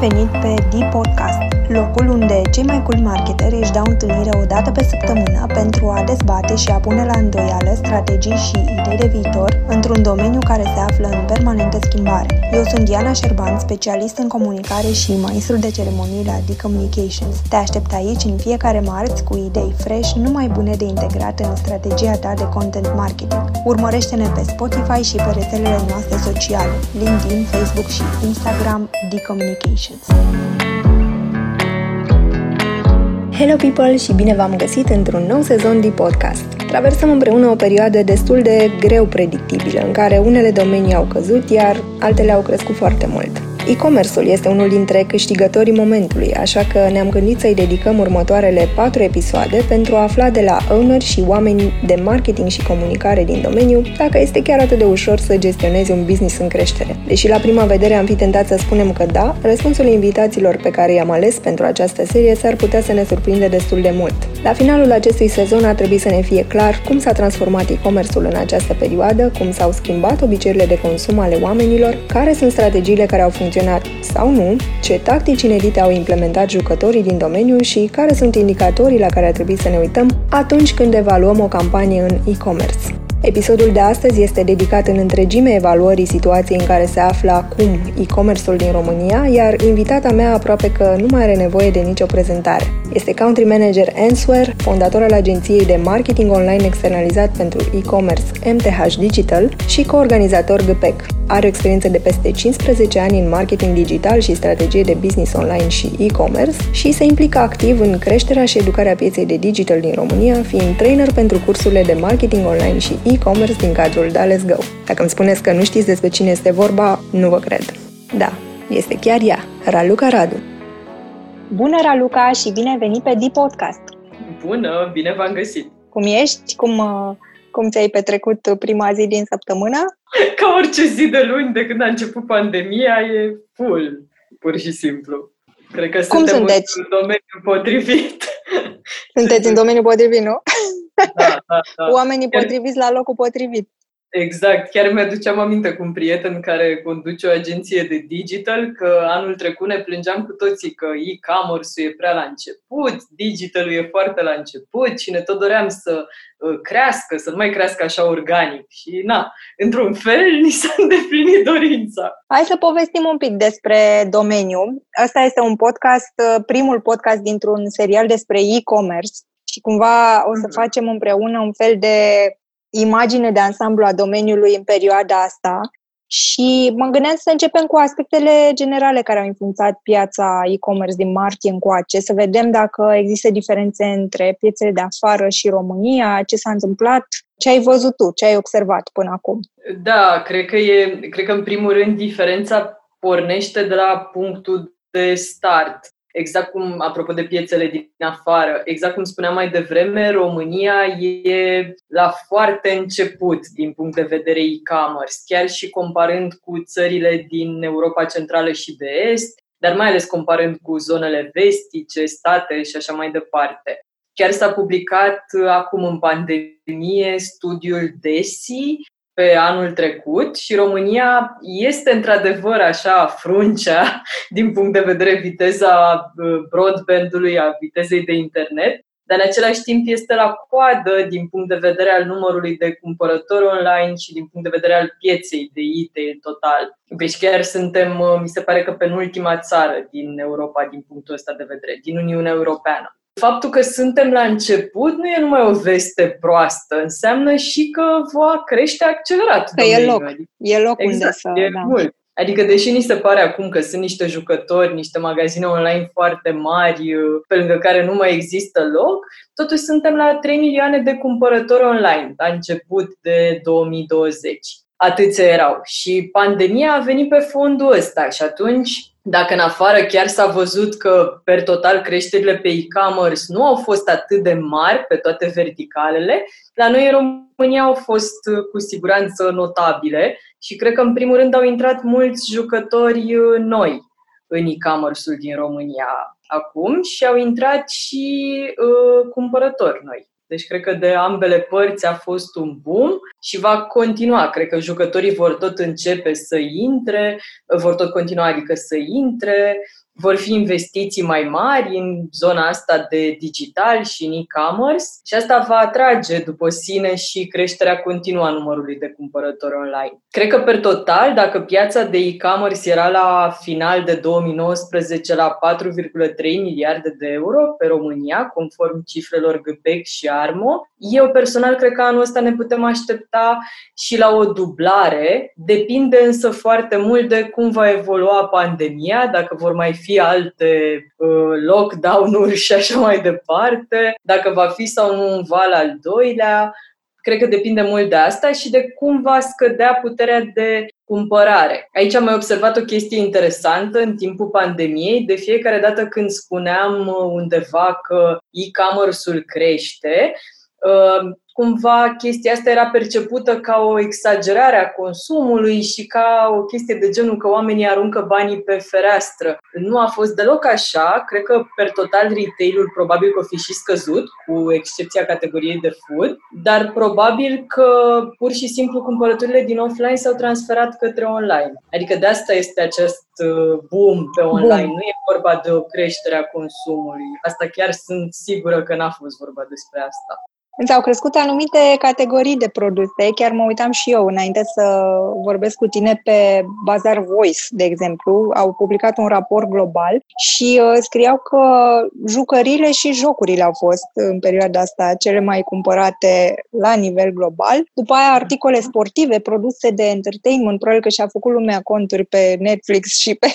venit pe D-Podcast, locul unde cei mai cool marketeri își dau întâlnire o dată pe săptămână pentru a dezbate și a pune la îndoială strategii și idei de viitor într-un domeniu care se află în permanentă schimbare. Eu sunt Diana Șerban, specialist în comunicare și maestru de ceremonii la D-Communications. Te aștept aici în fiecare marți cu idei fresh, numai bune de integrat în strategia ta de content marketing. Urmărește-ne pe Spotify și pe rețelele noastre sociale, LinkedIn, Facebook și Instagram D-Communications. Hello people și bine v-am găsit într-un nou sezon de podcast. Traversăm împreună o perioadă destul de greu predictibilă, în care unele domenii au căzut, iar altele au crescut foarte mult. E-commerce-ul este unul dintre câștigătorii momentului, așa că ne-am gândit să-i dedicăm următoarele patru episoade pentru a afla de la owner și oameni de marketing și comunicare din domeniu dacă este chiar atât de ușor să gestionezi un business în creștere. Deși la prima vedere am fi tentat să spunem că da, răspunsul invitaților pe care i-am ales pentru această serie s-ar putea să ne surprinde destul de mult. La finalul acestui sezon ar trebui să ne fie clar cum s-a transformat e-commerce-ul în această perioadă, cum s-au schimbat obiceiurile de consum ale oamenilor, care sunt strategiile care au funcționat funcționat sau nu, ce tactici inedite au implementat jucătorii din domeniu și care sunt indicatorii la care ar trebui să ne uităm atunci când evaluăm o campanie în e-commerce. Episodul de astăzi este dedicat în întregime evaluării situației în care se află acum e-commerce-ul din România, iar invitata mea aproape că nu mai are nevoie de nicio prezentare. Este country manager Answer, fondator al agenției de marketing online externalizat pentru e-commerce MTH Digital și coorganizator GPEC. Are o experiență de peste 15 ani în marketing digital și strategie de business online și e-commerce și se implică activ în creșterea și educarea pieței de digital din România, fiind trainer pentru cursurile de marketing online și e-commerce din cadrul Da Let's Go. Dacă îmi spuneți că nu știți despre cine este vorba, nu vă cred. Da, este chiar ea, Raluca Radu. Bună, Raluca, și bine ai venit pe D-Podcast! Bună, bine v-am găsit! Cum ești? Cum, uh, cum ți-ai petrecut prima zi din săptămână? Ca orice zi de luni de când a început pandemia, e full, pur și simplu. Cred că Cum suntem sunteți? în domeniul potrivit. Sunteți în domeniul potrivit, nu? Da, da, da. Oamenii potriviți la locul potrivit. Exact. Chiar mi-aduceam aminte cu un prieten care conduce o agenție de digital că anul trecut ne plângeam cu toții că e-commerce-ul e prea la început, digitalul e foarte la început și ne tot doream să uh, crească, să nu mai crească așa organic. Și na, într-un fel ni s-a îndeplinit dorința. Hai să povestim un pic despre domeniu. Asta este un podcast, uh, primul podcast dintr-un serial despre e-commerce și cumva o să mhm. facem împreună un fel de imagine de ansamblu a domeniului în perioada asta și mă gândeam să începem cu aspectele generale care au influențat piața e-commerce din martie încoace, să vedem dacă există diferențe între piețele de afară și România, ce s-a întâmplat, ce ai văzut tu, ce ai observat până acum. Da, cred că, e, cred că în primul rând diferența pornește de la punctul de start. Exact cum, apropo de piețele din afară, exact cum spuneam mai devreme, România e la foarte început din punct de vedere e-commerce, chiar și comparând cu țările din Europa Centrală și de Est, dar mai ales comparând cu zonele vestice, state și așa mai departe. Chiar s-a publicat acum în pandemie studiul DESI, pe anul trecut și România este într-adevăr așa fruncea din punct de vedere viteza uh, broadbandului, a vitezei de internet, dar în același timp este la coadă din punct de vedere al numărului de cumpărători online și din punct de vedere al pieței de IT total. Deci chiar suntem, uh, mi se pare că penultima țară din Europa din punctul ăsta de vedere, din Uniunea Europeană faptul că suntem la început nu e numai o veste proastă, înseamnă și că va crește accelerat. Că e loc, e loc exact, unde să... E da. mult. Adică, deși ni se pare acum că sunt niște jucători, niște magazine online foarte mari, pe lângă care nu mai există loc, totuși suntem la 3 milioane de cumpărători online la început de 2020. Atâția erau. Și pandemia a venit pe fondul ăsta și atunci dacă în afară chiar s-a văzut că, per total, creșterile pe e-commerce nu au fost atât de mari pe toate verticalele, la noi în România au fost cu siguranță notabile și cred că, în primul rând, au intrat mulți jucători uh, noi în e-commerce-ul din România acum și au intrat și uh, cumpărători noi. Deci cred că de ambele părți a fost un boom și va continua. Cred că jucătorii vor tot începe să intre, vor tot continua, adică să intre, vor fi investiții mai mari în zona asta de digital și în e-commerce și asta va atrage după sine și creșterea continuă a numărului de cumpărători online. Cred că, per total, dacă piața de e-commerce era la final de 2019 la 4,3 miliarde de euro pe România, conform cifrelor GPEC și ARMO, eu personal cred că anul ăsta ne putem aștepta și la o dublare. Depinde însă foarte mult de cum va evolua pandemia, dacă vor mai fi alte uh, lockdown-uri și așa mai departe, dacă va fi sau nu un val al doilea. Cred că depinde mult de asta și de cum va scădea puterea de cumpărare. Aici am mai observat o chestie interesantă în timpul pandemiei. De fiecare dată când spuneam undeva că e-commerce-ul crește, uh, cumva chestia asta era percepută ca o exagerare a consumului și ca o chestie de genul că oamenii aruncă banii pe fereastră. Nu a fost deloc așa. Cred că, per total, retail-ul probabil că o fi și scăzut, cu excepția categoriei de food, dar probabil că pur și simplu cumpărăturile din offline s-au transferat către online. Adică de asta este acest uh, boom pe online. Boom. Nu e vorba de o creștere a consumului. Asta chiar sunt sigură că n-a fost vorba despre asta. Însă au crescut anumite categorii de produse. Chiar mă uitam și eu înainte să vorbesc cu tine pe Bazar Voice, de exemplu. Au publicat un raport global și uh, scriau că jucările și jocurile au fost în perioada asta cele mai cumpărate la nivel global. După aia articole sportive, produse de entertainment, probabil că și-a făcut lumea conturi pe Netflix și pe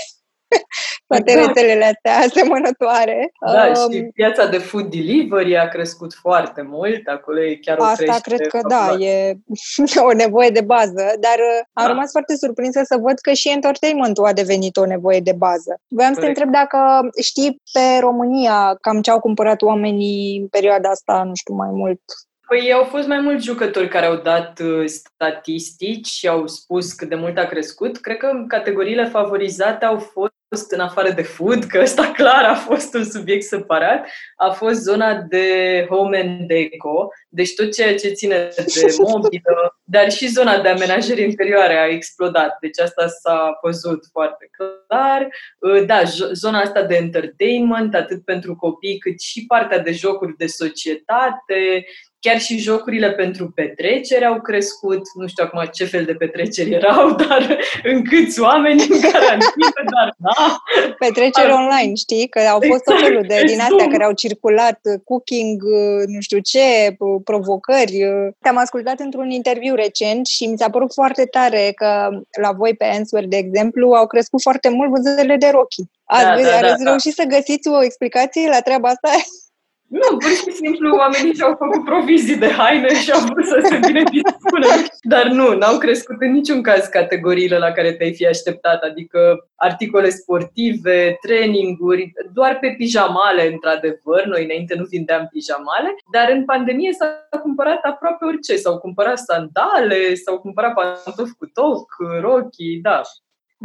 toate exact. rețelele astea asemănătoare. Da, um, și piața de food delivery a crescut foarte mult, acolo e chiar o Asta cred că da, e o nevoie de bază, dar uh, am da. rămas foarte surprinsă să văd că și entertainmentul a devenit o nevoie de bază. Voiam să te întreb dacă știi pe România cam ce au cumpărat oamenii în perioada asta, nu știu, mai mult Păi au fost mai mulți jucători care au dat uh, statistici și au spus cât de mult a crescut. Cred că categoriile favorizate au fost în afară de food, că ăsta clar a fost un subiect separat, a fost zona de home and deco, deci tot ceea ce ține de mobilă, dar și zona de amenajări interioare a explodat, deci asta s-a văzut foarte clar. Uh, da, zona asta de entertainment, atât pentru copii cât și partea de jocuri de societate, Chiar și jocurile pentru petreceri au crescut. Nu știu acum ce fel de petreceri erau, dar în câți oameni în garantie, dar da. Petreceri Ar... online, știi? Că au fost tot felul de din exact. astea care au circulat, cooking, nu știu ce, provocări. Te-am ascultat într-un interviu recent și mi s-a părut foarte tare că la voi pe Answer, de exemplu, au crescut foarte mult vânzările de rochi. Ați, da, da, da, da. reușit să găsiți o explicație la treaba asta? Nu, pur și simplu oamenii și-au făcut provizii de haine și au vrut să se bine dispună. Dar nu, n-au crescut în niciun caz categoriile la care te-ai fi așteptat, adică articole sportive, traininguri, doar pe pijamale, într-adevăr. Noi înainte nu vindeam pijamale, dar în pandemie s-a cumpărat aproape orice. S-au cumpărat sandale, s-au cumpărat pantofi cu toc, rochii, da.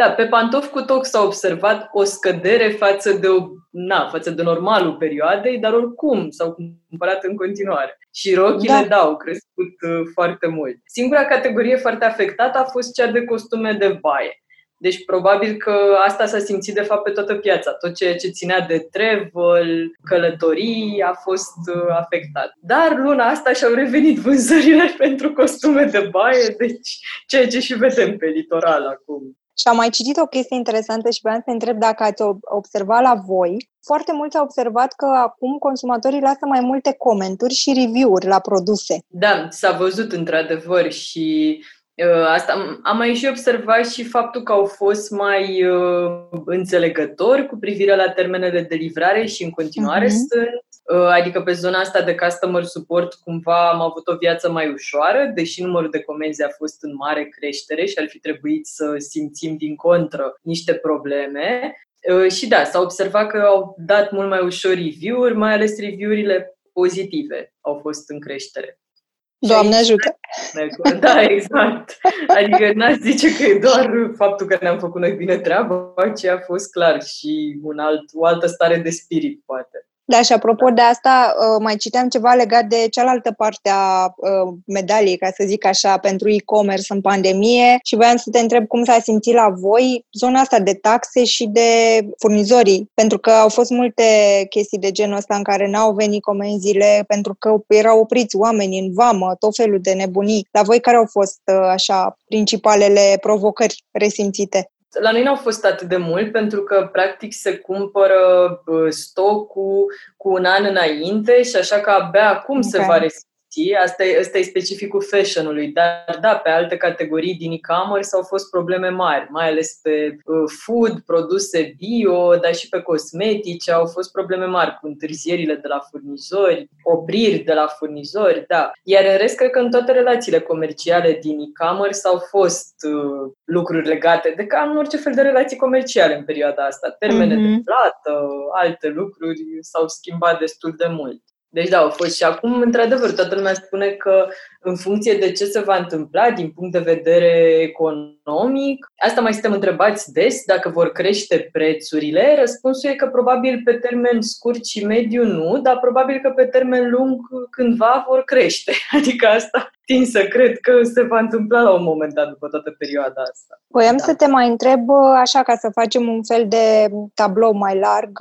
Da, pe pantofi cu toc s-a observat o scădere față de, o, na, față de normalul perioadei, dar oricum s-au cumpărat în continuare. Și rochile, da, da au crescut uh, foarte mult. Singura categorie foarte afectată a fost cea de costume de baie. Deci probabil că asta s-a simțit de fapt pe toată piața. Tot ceea ce ținea de travel, călătorii a fost uh, afectat. Dar luna asta și-au revenit vânzările pentru costume de baie, deci ceea ce și vedem pe litoral acum. Și am mai citit o chestie interesantă și vreau să întreb dacă ați observat la voi. Foarte mulți au observat că acum consumatorii lasă mai multe comenturi și review-uri la produse. Da, s-a văzut într-adevăr și uh, Asta am mai și observat și faptul că au fost mai uh, înțelegători cu privire la termenele de livrare și în continuare uh-huh. sunt. Uh, adică pe zona asta de customer support cumva am avut o viață mai ușoară, deși numărul de comenzi a fost în mare creștere și ar fi trebuit să simțim din contră niște probleme. Uh, și da, s-a observat că au dat mult mai ușor review-uri, mai ales review-urile pozitive au fost în creștere. Doamne ajută! Da, exact. Adică n-aș zice că e doar faptul că ne-am făcut noi bine treaba, ci a fost clar și un alt, o altă stare de spirit, poate. Da, și apropo de asta, uh, mai citeam ceva legat de cealaltă parte a uh, medaliei, ca să zic așa, pentru e-commerce în pandemie și voiam să te întreb cum s-a simțit la voi zona asta de taxe și de furnizorii, pentru că au fost multe chestii de genul ăsta în care n-au venit comenzile pentru că erau opriți oameni în vamă, tot felul de nebunii. La voi care au fost uh, așa principalele provocări resimțite? La noi n-au fost atât de mult pentru că practic se cumpără stocul cu un an înainte și așa că abia acum okay. se va resimți știi? Asta e, asta e specificul fashion-ului, dar da, pe alte categorii din e-commerce au fost probleme mari, mai ales pe uh, food, produse bio, dar și pe cosmetice au fost probleme mari cu întârzierile de la furnizori, opriri de la furnizori, da. Iar în rest, cred că în toate relațiile comerciale din e-commerce au fost uh, lucruri legate de ca în orice fel de relații comerciale în perioada asta. Termene mm-hmm. de plată, alte lucruri s-au schimbat destul de mult. Deci da, au fost și acum, într-adevăr, toată lumea spune că în funcție de ce se va întâmpla din punct de vedere economic, asta mai suntem întrebați des, dacă vor crește prețurile, răspunsul e că probabil pe termen scurt și mediu nu, dar probabil că pe termen lung cândva vor crește. Adică asta tin să cred că se va întâmpla la un moment dat după toată perioada asta. Voiam da. să te mai întreb, așa ca să facem un fel de tablou mai larg,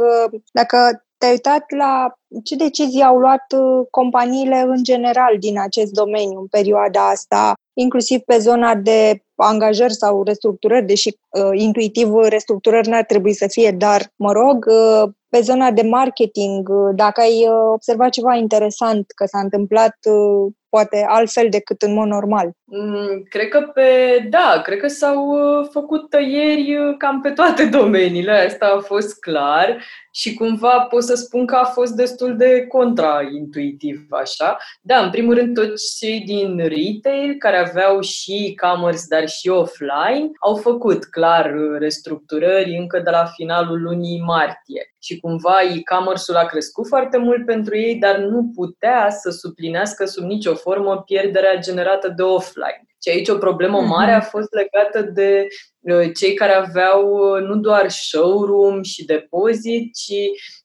dacă te-ai uitat la ce decizii au luat uh, companiile în general din acest domeniu în perioada asta, inclusiv pe zona de angajări sau restructurări, deși uh, intuitiv restructurări n-ar trebui să fie, dar, mă rog, uh, pe zona de marketing, uh, dacă ai uh, observat ceva interesant că s-a întâmplat uh, poate altfel decât în mod normal. Mm, cred că pe, da, cred că s-au făcut tăieri cam pe toate domeniile, asta a fost clar și cumva pot să spun că a fost destul de contraintuitiv așa. Da, în primul rând toți cei din retail care aveau și e-commerce, dar și offline, au făcut clar restructurări încă de la finalul lunii martie. Și cumva e-commerce-ul a crescut foarte mult pentru ei, dar nu putea să suplinească sub nicio formă pierderea generată de offline. Și aici o problemă mhm. mare a fost legată de uh, cei care aveau uh, nu doar showroom și depozit, ci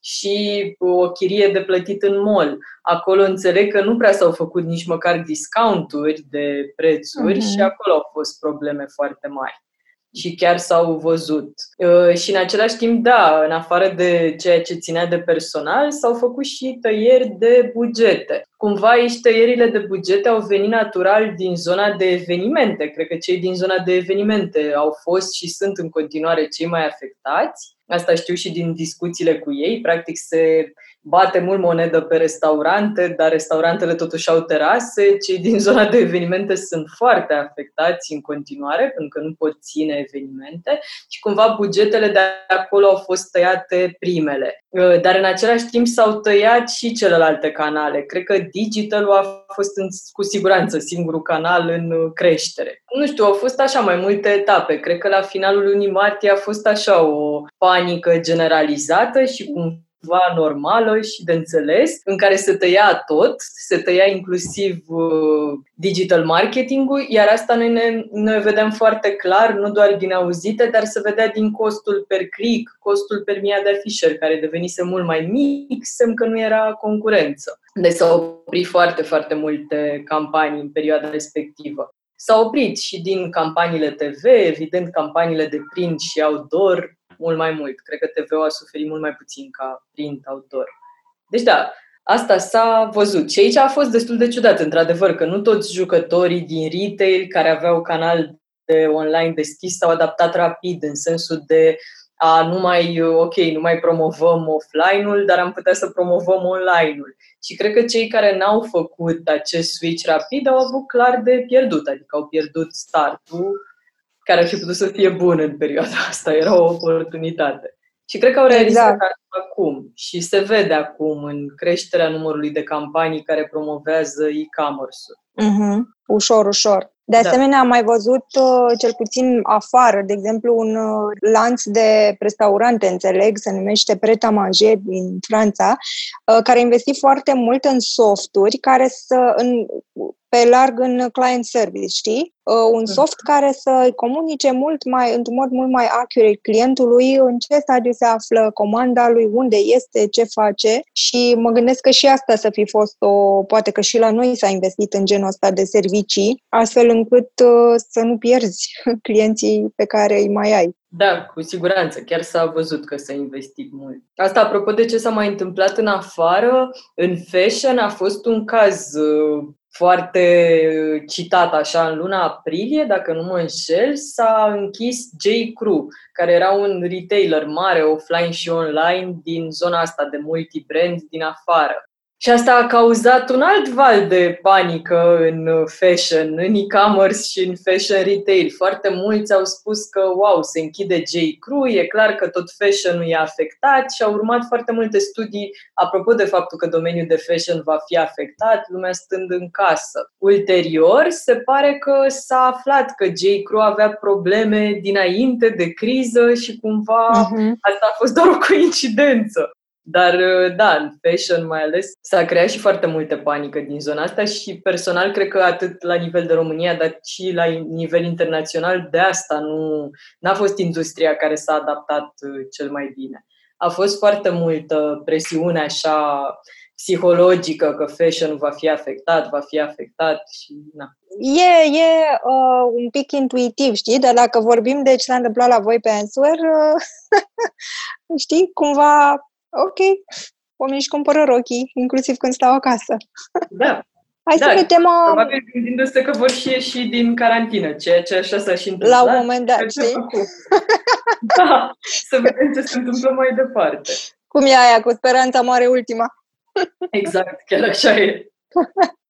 și o chirie de plătit în mall. Acolo înțeleg că nu prea s-au făcut nici măcar discounturi de prețuri uh-huh. și acolo au fost probleme foarte mari și chiar s-au văzut. Uh, și în același timp, da, în afară de ceea ce ținea de personal, s-au făcut și tăieri de bugete. Cumva aici tăierile de bugete au venit natural din zona de evenimente. Cred că cei din zona de evenimente au fost și sunt în continuare cei mai afectați. Asta știu și din discuțiile cu ei. Practic se bate mult monedă pe restaurante, dar restaurantele totuși au terase. Cei din zona de evenimente sunt foarte afectați în continuare, pentru că nu pot ține evenimente și cumva bugetele de acolo au fost tăiate primele. Uh, dar în același timp s-au tăiat și celelalte canale. Cred că digitalul a fost în, cu siguranță singurul canal în creștere. Nu știu, au fost așa mai multe etape. Cred că la finalul lunii martie a fost așa o panică generalizată și cum cumva normală și de înțeles, în care se tăia tot, se tăia inclusiv uh, digital marketing-ul, iar asta noi, ne, noi vedem foarte clar, nu doar din auzite, dar se vedea din costul per click, costul per mia de afișări, care devenise mult mai mic, semn că nu era concurență. Deci s-au oprit foarte, foarte multe campanii în perioada respectivă. S-au oprit și din campaniile TV, evident campaniile de print și outdoor, mult mai mult. Cred că TV-ul a suferit mult mai puțin ca print outdoor. Deci da, asta s-a văzut. Și aici a fost destul de ciudat, într-adevăr, că nu toți jucătorii din retail care aveau canal de online deschis s-au adaptat rapid în sensul de a nu mai, ok, nu mai promovăm offline-ul, dar am putea să promovăm online-ul. Și cred că cei care n-au făcut acest switch rapid au avut clar de pierdut, adică au pierdut startul care ar fi putut să fie bun în perioada asta. Era o oportunitate. Și cred că au realizat exact. acum și se vede acum în creșterea numărului de campanii care promovează e-commerce-ul. Mm-hmm. Ușor, ușor. De da. asemenea, am mai văzut, uh, cel puțin afară, de exemplu, un uh, lanț de restaurante, înțeleg, se numește Pret a Manger din Franța, uh, care a investit foarte mult în softuri care să, în pe larg în client service, știi? Uh, un mhm. soft care să comunice mult mai, într-un mod mult mai accurate clientului în ce stadiu se află comanda lui, unde este, ce face și mă gândesc că și asta să fi fost o, poate că și la noi s-a investit în genul ăsta de servicii, astfel încât uh, să nu pierzi clienții pe care îi mai ai. Da, cu siguranță. Chiar s-a văzut că s-a investit mult. Asta, apropo de ce s-a mai întâmplat în afară, în fashion a fost un caz uh, foarte citat așa în luna aprilie, dacă nu mă înșel, s-a închis J. Crew, care era un retailer mare offline și online din zona asta de multi-brand din afară. Și asta a cauzat un alt val de panică în fashion, în e-commerce și în fashion retail. Foarte mulți au spus că, wow, se închide J. Crew, e clar că tot fashion nu e afectat și au urmat foarte multe studii apropo de faptul că domeniul de fashion va fi afectat, lumea stând în casă. Ulterior, se pare că s-a aflat că J. Crew avea probleme dinainte de criză și cumva uh-huh. asta a fost doar o coincidență. Dar, uh, da, în fashion mai ales, s-a creat și foarte multă panică din zona asta și personal cred că atât la nivel de România, dar și la nivel internațional, de asta nu a fost industria care s-a adaptat uh, cel mai bine. A fost foarte multă presiune așa psihologică că fashion va fi afectat, va fi afectat și na. E, e uh, un pic intuitiv, știi? Dar dacă vorbim de ce s-a întâmplat la voi pe Answer, uh, știi, cumva ok, oamenii își cumpără rochii, inclusiv când stau acasă. Da. Hai da, să vedem... Uh... Probabil gândindu-se că vor și ieși din carantină, ceea ce așa s-a și întâmplat. La un moment dat, știi? da, să vedem ce se întâmplă mai departe. Cum e aia cu speranța mare ultima? exact, chiar așa e.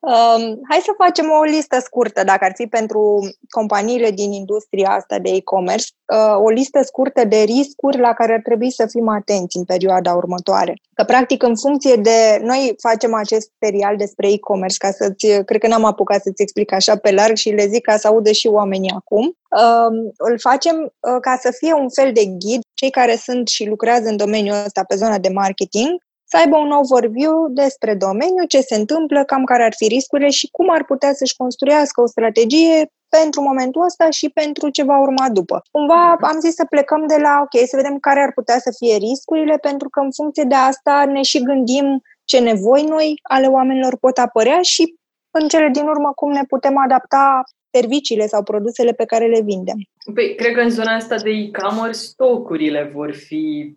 Um, hai să facem o listă scurtă, dacă ar fi pentru companiile din industria asta de e-commerce, uh, o listă scurtă de riscuri la care ar trebui să fim atenți în perioada următoare. Că, practic, în funcție de... Noi facem acest serial despre e-commerce, ca să-ți... Cred că n-am apucat să-ți explic așa pe larg și le zic ca să audă și oamenii acum. Um, îl facem uh, ca să fie un fel de ghid. Cei care sunt și lucrează în domeniul ăsta pe zona de marketing să aibă un overview despre domeniu, ce se întâmplă, cam care ar fi riscurile și cum ar putea să-și construiască o strategie pentru momentul ăsta și pentru ce va urma după. Cumva am zis să plecăm de la, ok, să vedem care ar putea să fie riscurile, pentru că în funcție de asta ne și gândim ce nevoi noi ale oamenilor pot apărea și în cele din urmă cum ne putem adapta serviciile sau produsele pe care le vindem. Păi, cred că în zona asta de e-commerce stocurile vor fi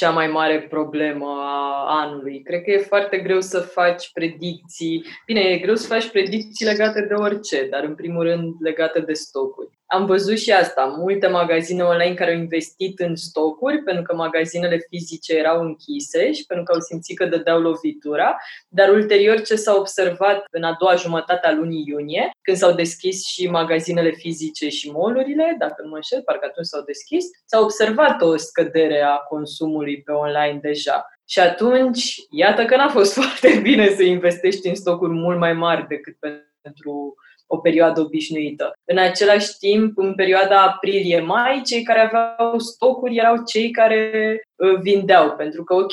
cea mai mare problemă a anului. Cred că e foarte greu să faci predicții. Bine, e greu să faci predicții legate de orice, dar în primul rând legate de stocuri. Am văzut și asta, multe magazine online care au investit în stocuri pentru că magazinele fizice erau închise și pentru că au simțit că dădeau lovitura, dar ulterior ce s-a observat în a doua jumătate a lunii iunie, când s-au deschis și magazinele fizice și molurile, dacă nu mă înșel, parcă atunci s-au deschis, s-a observat o scădere a consumului pe online deja. Și atunci, iată că n-a fost foarte bine să investești în stocuri mult mai mari decât pentru o perioadă obișnuită. În același timp, în perioada aprilie-mai, cei care aveau stocuri erau cei care uh, vindeau, pentru că, ok,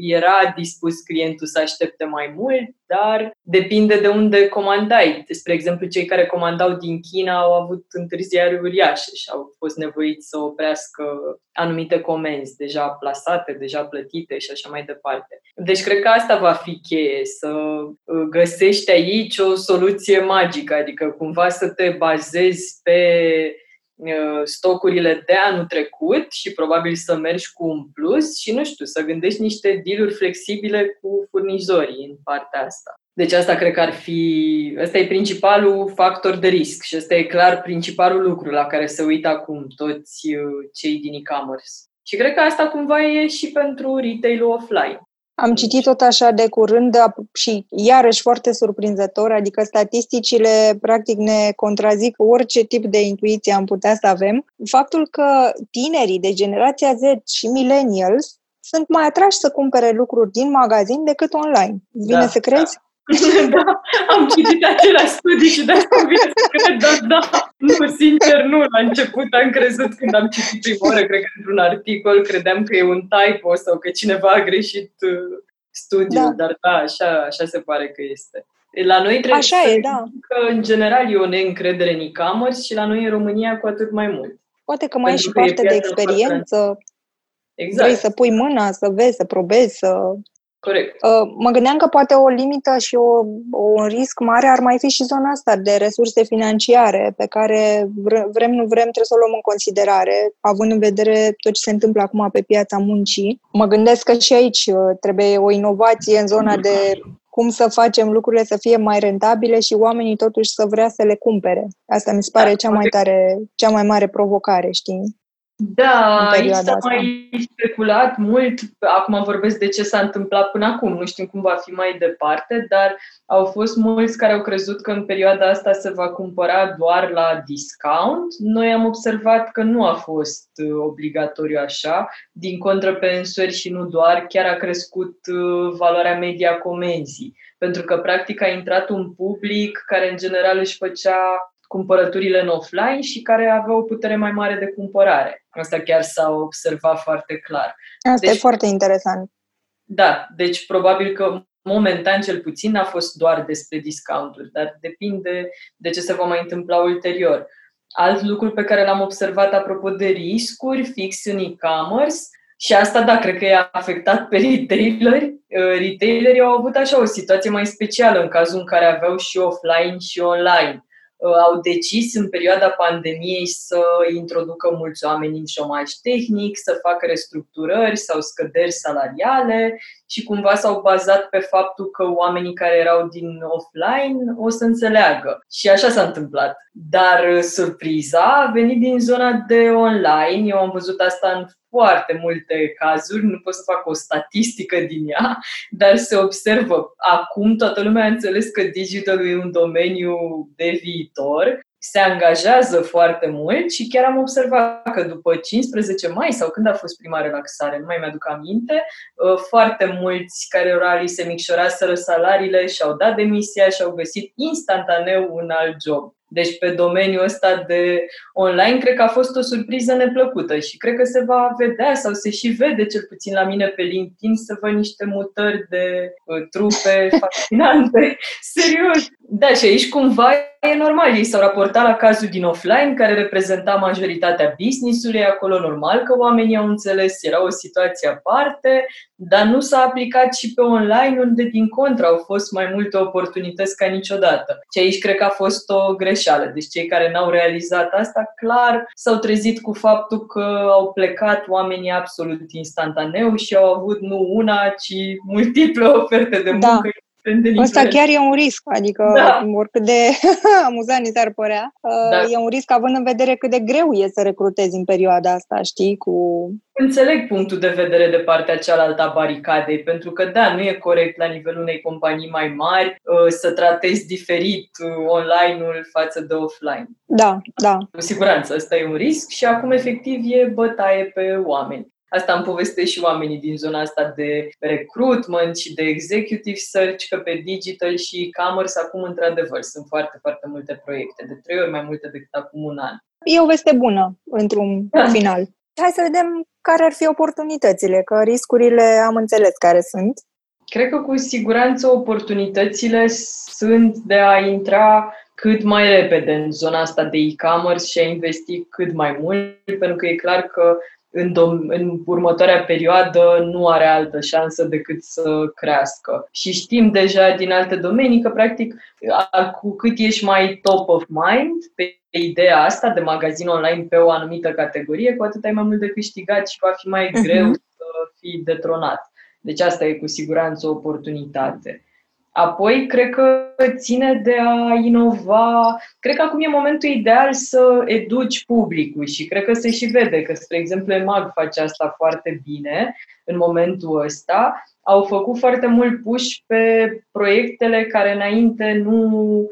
era dispus clientul să aștepte mai mult, dar depinde de unde comandai. Spre exemplu, cei care comandau din China au avut întârzieri uriașe și au fost nevoiți să oprească anumite comenzi deja plasate, deja plătite și așa mai departe. Deci cred că asta va fi cheie, să uh, găsești aici o soluție magică, adică cumva să te bazezi pe uh, stocurile de anul trecut și probabil să mergi cu un plus și, nu știu, să gândești niște dealuri flexibile cu furnizorii în partea asta. Deci asta cred că ar fi, ăsta e principalul factor de risc și ăsta e clar principalul lucru la care se uită acum toți uh, cei din e-commerce. Și cred că asta cumva e și pentru retail offline. Am citit tot așa de curând și iarăși foarte surprinzător, adică statisticile practic ne contrazic orice tip de intuiție am putea să avem. Faptul că tinerii de generația Z și millennials sunt mai atrași să cumpere lucruri din magazin decât online. Vine da, să crezi? Da. da, am citit același studii și de asta vine să cred, dar da, nu, sincer, nu. La început am crezut când am citit prima oară, cred că într-un articol, credeam că e un typo sau că cineva a greșit uh, studiul, da. dar da, așa, așa se pare că este. La noi trebuie Așa să e, da. că în general e o neîncredere în e-commerce și la noi în România cu atât mai mult. Poate că mai Pentru e și că e parte de piața experiență, Exact, vrei să pui mâna, să vezi, să probezi, să... corect. Uh, Mă gândeam că poate o limită și o, un risc mare ar mai fi și zona asta de resurse financiare pe care vre- vrem, nu vrem, trebuie să o luăm în considerare, având în vedere tot ce se întâmplă acum pe piața muncii. Mă gândesc că și aici uh, trebuie o inovație în zona de cum să facem lucrurile să fie mai rentabile și oamenii totuși să vrea să le cumpere. Asta mi se pare Da, cea mai corect. tare, cea mai mare provocare, știi? Da, în aici perioada s-a asta. mai speculat mult. Acum vorbesc de ce s-a întâmplat până acum. Nu știm cum va fi mai departe, dar au fost mulți care au crezut că în perioada asta se va cumpăra doar la discount. Noi am observat că nu a fost uh, obligatoriu așa. Din contră, pe însori și nu doar, chiar a crescut uh, valoarea media a comenzii. Pentru că, practic, a intrat un public care, în general, își făcea cumpărăturile în offline și care avea o putere mai mare de cumpărare. Asta chiar s-a observat foarte clar. Asta Deci- e foarte interesant. Da, deci probabil că momentan cel puțin a fost doar despre discounturi, dar depinde de ce se va mai întâmpla ulterior. Alt lucru pe care l-am observat apropo de riscuri fix în e-commerce, și asta, da, cred că i-a afectat pe retaileri. Uh, Retailerii au avut așa o situație mai specială în cazul în care aveau și offline și online. Uh, Au decis în perioada pandemiei să introducă mulți oameni în șomaj tehnic, să facă restructurări sau scăderi salariale și cumva s-au bazat pe faptul că oamenii care erau din offline o să înțeleagă. Și așa s-a întâmplat. Dar uh, surpriza a venit din zona de online. Eu am văzut asta în foarte multe cazuri, nu pot să fac o statistică din ea, dar se observă. Acum toată lumea a înțeles că digitalul e un domeniu de viitor, se angajează foarte mult și chiar am observat că după 15 mai sau când a fost prima relaxare, nu mai mi-aduc aminte, uh, foarte mulți care ora li se micșoraseră salariile și-au dat demisia și au găsit instantaneu un alt job. Deci pe domeniul ăsta de online cred că a fost o surpriză neplăcută și cred că se va vedea sau se și vede cel puțin la mine pe LinkedIn să văd niște mutări de uh, trupe fascinante. Serios! Da, și aici cumva e normal. Ei s-au raportat la cazul din offline, care reprezenta majoritatea business-ului. Acolo normal că oamenii au înțeles, era o situație aparte, dar nu s-a aplicat și pe online, unde din contră au fost mai multe oportunități ca niciodată. Și aici cred că a fost o greșeală. Deci cei care n-au realizat asta, clar, s-au trezit cu faptul că au plecat oamenii absolut instantaneu și au avut nu una, ci multiple oferte de muncă. Da. Indiferent de Ăsta nivel. chiar e un risc, adică Da. oricât de amuzant ni s-ar părea, Da. e un risc având în vedere cât de greu e să recrutezi în perioada asta, știi, cu... Înțeleg punctul de vedere de partea cealaltă a baricadei, pentru că, da, nu e corect la nivelul unei companii mai mari uh, să tratezi diferit uh, online-ul față de offline. Da, da. Cu siguranță, ăsta e un risc și acum, efectiv, e bătaie pe oameni. Asta îmi povestesc și oamenii din zona asta de recruitment și de executive search, că pe digital și e-commerce acum, într-adevăr, sunt foarte, foarte multe proiecte, de trei ori mai multe decât acum un an. E o veste bună, într-un Da. final. Hai să vedem care ar fi oportunitățile, că riscurile am înțeles care sunt. Cred că cu siguranță oportunitățile sunt de a intra cât mai repede în zona asta de e-commerce și a investi cât mai mult, pentru că e clar că în, dom- în următoarea perioadă nu are altă șansă decât să crească. Și știm deja din alte domenii că, practic, a- cu cât ești mai top of mind pe ideea asta de magazin online pe o anumită categorie, cu atât ai mai mult de câștigat și va fi mai Mhm. greu să fii detronat. Deci asta e cu siguranță o oportunitate. Apoi, cred că ține de a inova. Cred că acum e momentul ideal să educi publicul și cred că se și vede că, spre exemplu, EMAG face asta foarte bine în momentul ăsta. Au făcut foarte mult push pe proiectele care înainte nu, uh,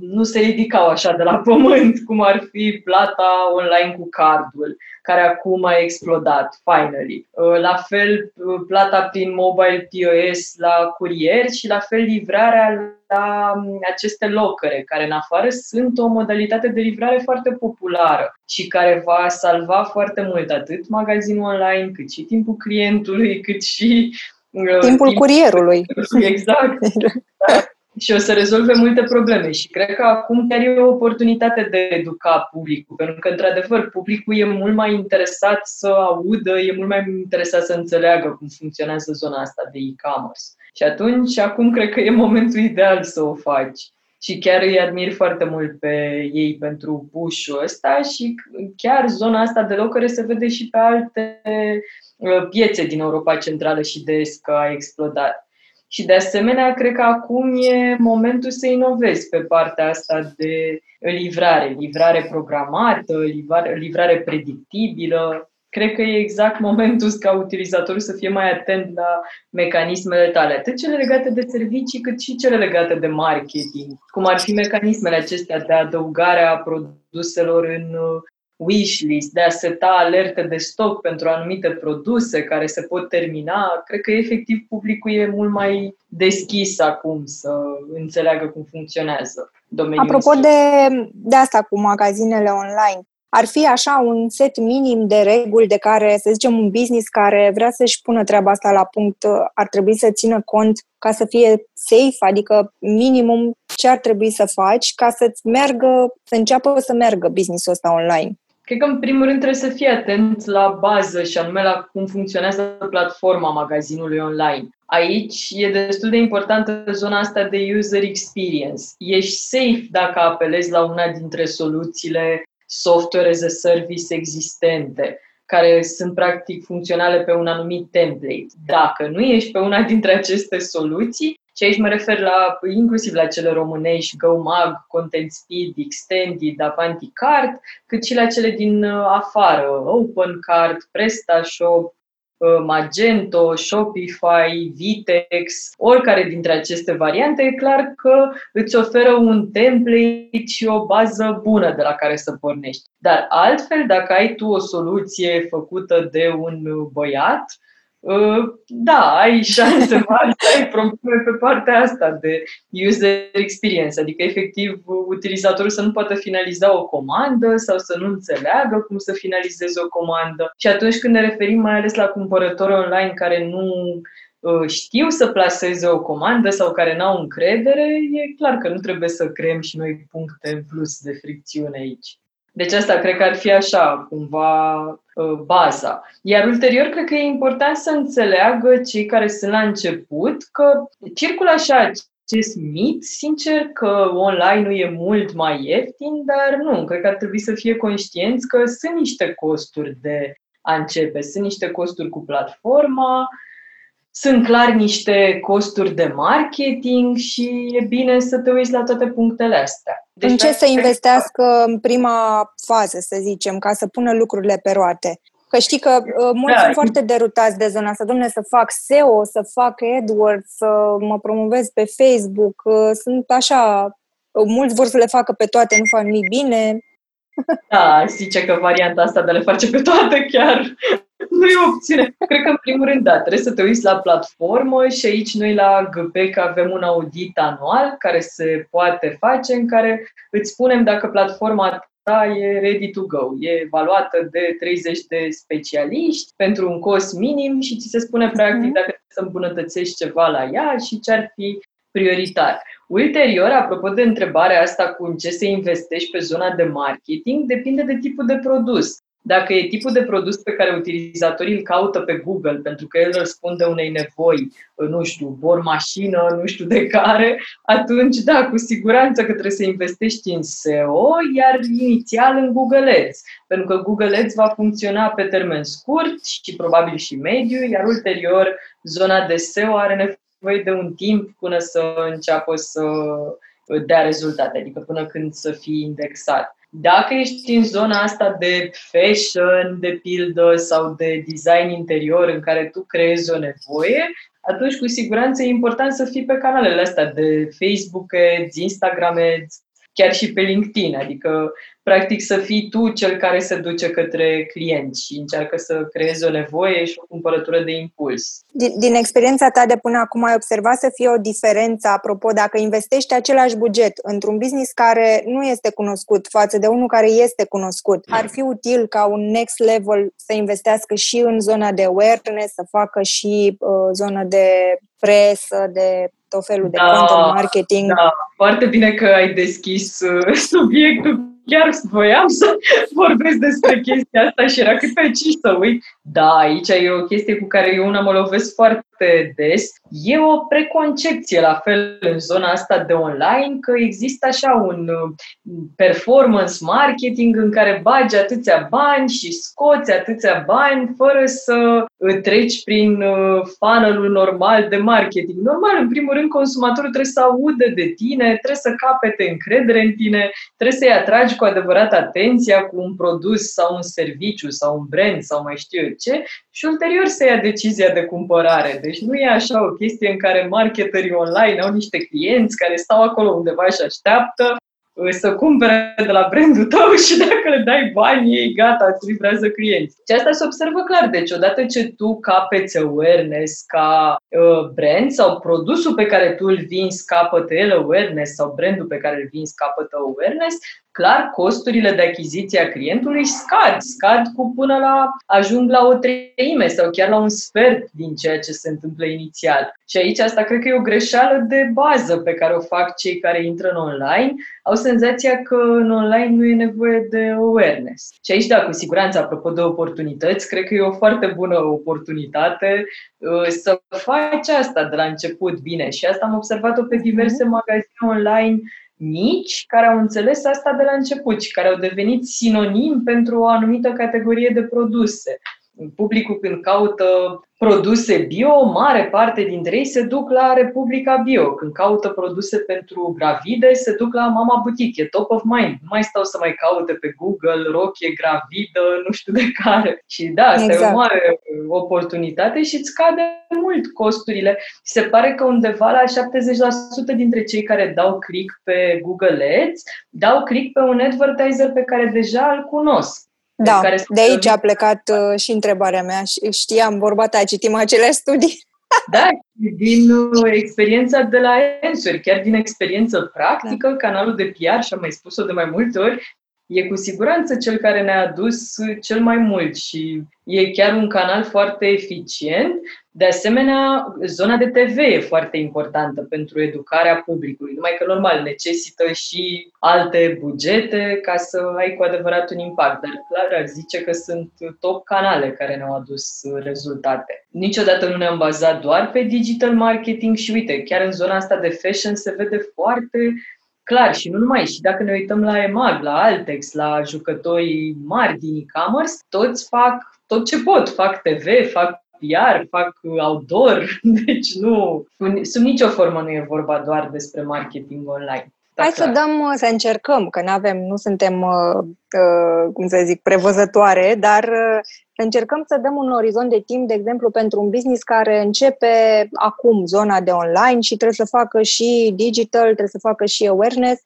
nu se ridicau așa de la pământ, cum ar fi plata online cu cardul care acum a explodat, finally. Uh, La fel, uh, plata prin mobile POS la curier și la fel livrarea la um, aceste locăre, care în afară sunt o modalitate de livrare foarte populară și care va salva foarte mult atât magazinul online, cât și timpul clientului, cât și uh, Timpul curierului. Exact. Da. Și o să rezolve multe probleme. Și cred că acum chiar e o oportunitate de a educa publicul, pentru că, într-adevăr, publicul e mult mai interesat să audă, e mult mai interesat să înțeleagă cum funcționează zona asta de e-commerce. Și atunci, acum cred că e momentul ideal să o faci. Și chiar îi admir foarte mult pe ei pentru push-ul ăsta și chiar zona asta de locăre se vede și pe alte uh, piețe din Europa Centrală și de Est că a explodat. Și de asemenea, cred că acum e momentul să inovezi pe partea asta de livrare, livrare programată, livrare, livrare predictibilă. Cred că e exact momentul ca utilizatorul să fie mai atent la mecanismele tale, atât cele legate de servicii, cât și cele legate de marketing, cum ar fi mecanismele acestea de adăugare a produselor în wishlist, de a seta alerte de stoc pentru anumite produse care se pot termina, cred că efectiv publicul e mult mai deschis acum să înțeleagă cum funcționează domeniul. Apropo de, de asta cu magazinele online, ar fi așa un set minim de reguli de care, să zicem, un business care vrea să-și pună treaba asta la punct, ar trebui să țină cont ca să fie safe, adică minimum ce ar trebui să faci ca să-ți meargă, să înceapă să meargă businessul ăsta online. Cred că, în primul rând, trebuie să fii atent la bază și anume la cum funcționează platforma magazinului online. Aici e destul de importantă zona asta de user experience. Ești safe dacă apelezi la una dintre soluțiile software as a service existente care sunt practic funcționale pe un anumit template. Dacă nu ești pe una dintre aceste soluții, și aici mă refer la, inclusiv la cele românești, GoMag, Content Speed, Extended, Avanti Card, cât și la cele din uh, afară, OpenCard, PrestaShop, uh, Magento, Shopify, Vitex, oricare dintre aceste variante, e clar că îți oferă un template și o bază bună de la care să pornești. Dar altfel, dacă ai tu o soluție făcută de un băiat, Uh, da, ai șanse mari să ai probleme pe partea asta de user experience, adică efectiv utilizatorul să nu poată finaliza o comandă sau să nu înțeleagă cum să finalizeze o comandă. Și atunci când ne referim mai ales la cumpărători online care nu uh, știu să placeze o comandă sau care n-au încredere, e clar că nu trebuie să creăm și noi puncte în plus de fricțiune aici. Deci asta cred că ar fi așa, cumva, ă, baza. Iar ulterior, cred că e important să înțeleagă cei care sunt la început că circulă așa acest mit, sincer, că online nu e mult mai ieftin, dar nu, cred că ar trebui să fie conștienți că sunt niște costuri de a începe, sunt niște costuri cu platforma, sunt clar niște costuri de marketing și e bine să te uiți la toate punctele astea. Deci, în ce să investească în prima fază, să zicem, ca să pună lucrurile pe roate? Că știi că uh, mulți da. sunt foarte derutați de zona asta. Domne, să fac SEO, să fac AdWords, să mă promovez pe Facebook. Uh, sunt așa, uh, mulți vor să le facă pe toate, nu fac nimic bine. Da, zice că varianta asta de a le face pe toate chiar nu e opțiune. Cred că, în primul rând, da, trebuie să te uiți la platformă și aici noi la GPEC avem un audit anual care se poate face, în care îți spunem dacă platforma ta e ready to go. E evaluată de 30 de specialiști pentru un cost minim și ți se spune, practic, mhm. dacă trebuie să îmbunătățești ceva la ea și ce ar fi prioritar. Ulterior, apropo de întrebarea asta cu în ce să investești pe zona de marketing, depinde de tipul de produs. Dacă e tipul de produs pe care utilizatorii îl caută pe Google, pentru că el răspunde unei nevoi, nu știu, bor mașină, nu știu de care, atunci, da, cu siguranță că trebuie să investești în SEO, iar inițial în Google Ads. Pentru că Google Ads va funcționa pe termen scurt și probabil și mediu, iar ulterior zona de SEO are nevoie de un timp până să înceapă să dea rezultate, adică până când să fie indexat. Dacă ești în zona asta de fashion, de pildă, sau de design interior în care tu creezi o nevoie, atunci cu siguranță e important să fii pe canalele astea de Facebook Ads, Instagram Ads, chiar și pe LinkedIn, adică practic să fii tu cel care se duce către client și încearcă să creezi o nevoie și o cumpărătură de impuls. Din, din experiența ta de până acum ai observat să fie o diferență, apropo, dacă investești același buget într-un business care nu este cunoscut față de unul care este cunoscut, ar fi util ca un next level să investească și în zona de awareness, să facă și uh, zona de presă, de tot felul de da, content marketing. Da, foarte bine că ai deschis uh, subiectul chiar voiam să vorbesc despre chestia asta și era cât pe aici să uit. Da, aici e o chestie cu care eu una mă lovesc foarte des. E o preconcepție la fel în zona asta de online că există așa un uh, performance marketing în care bagi atâția bani și scoți atâția bani fără să treci prin uh, funnel normal de marketing. Normal, în primul rând, consumatorul trebuie să audă de tine, trebuie să capete încredere în tine, trebuie să-i atragi cu adevărat atenția cu un produs sau un serviciu sau un brand sau mai știu eu ce și ulterior să ia decizia de cumpărare. Deci nu e așa o chestie în care marketerii online au niște clienți care stau acolo undeva și așteaptă să cumpere de la brandul tău și dacă le dai bani, ei gata, îți livrează clienți. Și asta se observă clar. Deci odată ce tu capeți awareness ca uh, brand sau produsul pe care tu îl vinzi capătă el awareness sau brandul pe care îl vinzi capătă awareness, clar costurile de achiziție a clientului scad, scad cu până la ajung la o treime sau chiar la un sfert din ceea ce se întâmplă inițial. Și aici asta cred că e o greșeală de bază pe care o fac cei care intră în online. Au senzația că în online nu e nevoie de awareness. Și aici, da, cu siguranță, apropo de oportunități, cred că e o foarte bună oportunitate uh, să faci asta de la început bine. Și asta am observat-o pe diverse mhm. magazine online mici care au înțeles asta de la început și care au devenit sinonim pentru o anumită categorie de produse publicul când caută produse bio, o mare parte dintre ei se duc la Republica Bio. Când caută produse pentru gravide, se duc la Mama Boutique, e top of mind. Nu mai stau să mai caute pe Google rochie gravidă, nu știu de care. Și da, asta exact. e o exact. mare oportunitate și îți scade mult costurile. Se pare că undeva la 70% dintre cei care dau click pe Google Ads dau click pe un advertiser pe care deja îl cunosc. Da, care de aici a plecat uh, și întrebarea mea. Știam, vorba ta, citim acele studii. Da, din uh, experiența de la Ensuri, chiar din experiență practică, da. canalul de PR, și am mai spus-o de mai multe ori, e cu siguranță cel care ne-a adus cel mai mult și e chiar un canal foarte eficient. De asemenea, zona de TV e foarte importantă pentru educarea publicului, numai că normal necesită și alte bugete ca să ai cu adevărat un impact, dar clar ar zice că sunt top canale care ne-au adus rezultate. Niciodată nu ne-am bazat doar pe digital marketing și uite, chiar în zona asta de fashion se vede foarte clar și nu numai, și dacă ne uităm la EMAG, la Altex, la jucători mari din e-commerce, toți fac tot ce pot. Fac TV, fac PR, fac outdoor, deci nu, sub nicio formă nu e vorba doar despre marketing online. Da, Hai clar. să dăm, să încercăm, că nu avem, nu suntem, uh, uh, cum să zic, prevăzătoare, dar uh, să încercăm să dăm un orizont de timp, de exemplu, pentru un business care începe acum zona de online și trebuie să facă și digital, trebuie să facă și awareness.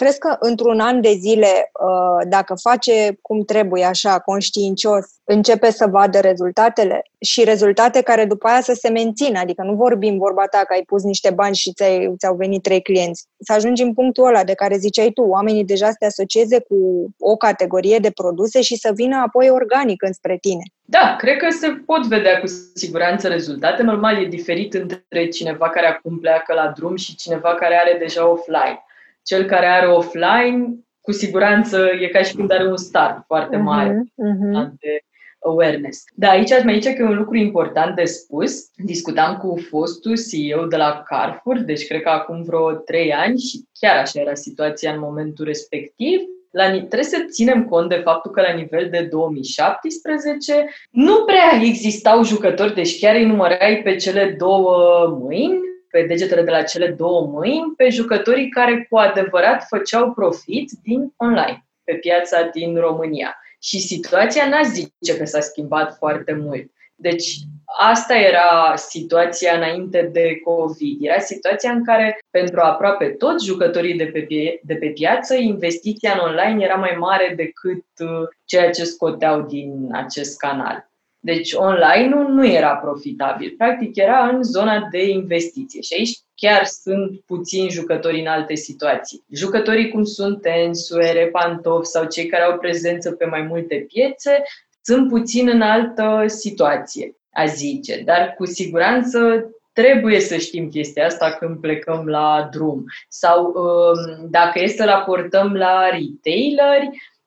Crezi că într-un an de zile, uh, dacă face cum trebuie, așa, conștiincios, începe să vadă rezultatele și rezultate care după aia să se mențină, adică nu vorbim vorba ta că ai pus niște bani și ți-ai, ți-au venit trei clienți. Să ajungi în punctul ăla de care ziceai tu, oamenii deja să te asocieze cu o categorie de produse și să vină apoi organic înspre tine. Da, cred că se pot vedea cu siguranță rezultate. Normal, e diferit între cineva care acum pleacă la drum și cineva care are deja offline. Cel care are offline, cu siguranță e ca și când are un start foarte mhm, mare uh-huh, uh-huh. de awareness. Da, aici aș mai zice că e un lucru important de spus. Discutam cu fostul CEO de la Carrefour, deci cred că acum vreo trei ani și chiar așa era situația în momentul respectiv. La, trebuie să ținem cont de faptul că la nivel de 2017 nu prea existau jucători, deci chiar îi numărai pe cele două mâini pe degetele de la cele două mâini pe jucătorii care cu adevărat făceau profit din online, pe piața din România. Și situația n-aș zice că s-a schimbat foarte mult. Deci asta era situația înainte de COVID. Era situația în care pentru aproape toți jucătorii de pe, pie- de pe piață, investiția în online era mai mare decât uh, ceea ce scoteau din acest canal. Deci online-ul nu era profitabil, practic era în zona de investiție și aici chiar sunt puțini jucători în alte situații. Jucătorii cum sunt Ensuere, Pantof sau cei care au prezență pe mai multe piețe sunt puțin în altă situație, a zice, dar cu siguranță trebuie să știm chestia asta când plecăm la drum. Sau um, dacă este să raportăm la retaileri, uh,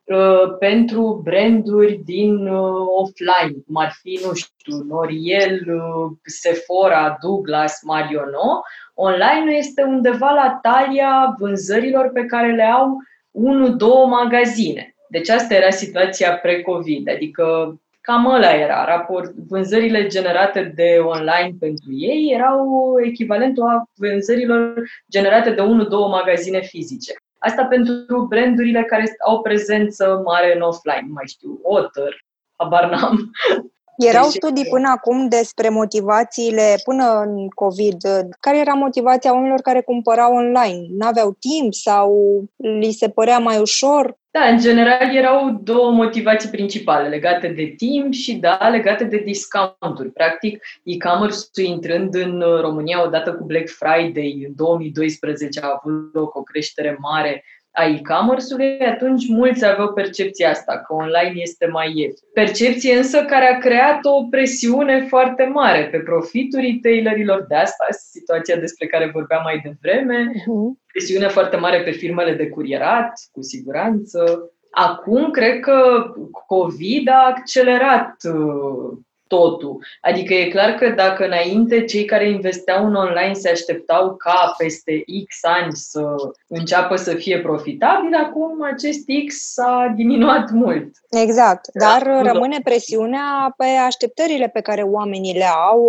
pentru branduri din uh, offline, cum ar fi, nu știu, Noriel, uh, Sephora, Douglas, Marionot, online este undeva la talia vânzărilor pe care le au 1-2 magazine. Deci asta era situația pre-COVID, adică Cam ăla era. Raport, vânzările generate de online pentru ei erau echivalentul a vânzărilor generate de 1-2 magazine fizice. Asta pentru brandurile care au prezență mare în offline, nu mai știu, Otter, habar n-am. Erau deci, studii până acum despre motivațiile, până în COVID, care era motivația oamenilor care cumpărau online? N-aveau timp sau li se părea mai ușor? Da, în general erau două motivații principale, legate de timp și, da, legate de discounturi. Practic, e-commerce-ul intrând în România odată cu Black Friday în 2012 a avut loc o creștere mare a e-commerce-ului, atunci mulți aveau percepția asta, că online este mai ieftin. Percepție însă care a creat o presiune foarte mare pe profitul retailerilor de asta, situația despre care vorbeam mai devreme, uh-huh. presiune foarte mare pe firmele de curierat, cu siguranță. Acum, cred că COVID a accelerat uh, totul. Adică e clar că dacă înainte cei care investeau în online se așteptau ca peste X ani să înceapă să fie profitabil, acum acest X s-a diminuat mult. Exact, dar da. rămâne presiunea pe așteptările pe care oamenii le au,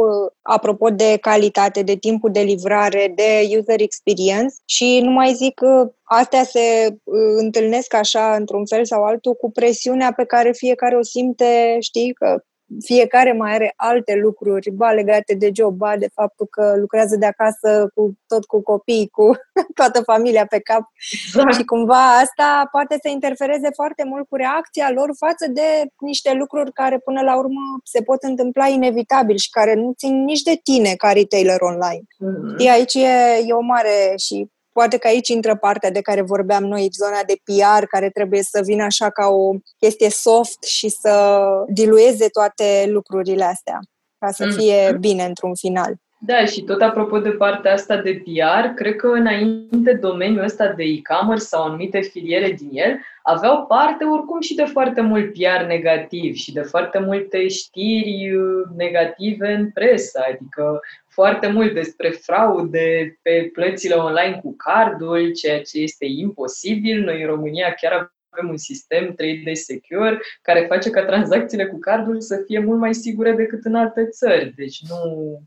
apropo de calitate, de timpul de livrare, de user experience și nu mai zic astea se uh, întâlnesc așa într-un fel sau altul cu presiunea pe care fiecare o simte, știi, că fiecare mai are alte lucruri, ba legate de job, ba de faptul că lucrează de acasă cu tot cu copii, cu toată familia pe cap. Da. Și cumva asta poate să interfereze foarte mult cu reacția lor față de niște lucruri care până la urmă se pot întâmpla inevitabil și care nu țin nici de tine ca retailer online. Mm-hmm. aici e, e o mare și Poate că aici intră partea de care vorbeam noi, zona de PR, care trebuie să vină așa ca o chestie soft și să dilueze toate lucrurile astea, ca să mm. fie bine într-un final. Da, și tot apropo de partea asta de PR, cred că înainte domeniul ăsta de e-commerce sau anumite filiere din el aveau parte oricum și de foarte mult PR negativ și de foarte multe știri uh, negative în presă, adică foarte mult despre fraude pe plățile online cu cardul, ceea ce este imposibil. Noi în România chiar avem un sistem 3D Secure care face ca tranzacțiile cu cardul să fie mult mai sigure decât în alte țări. Deci nu,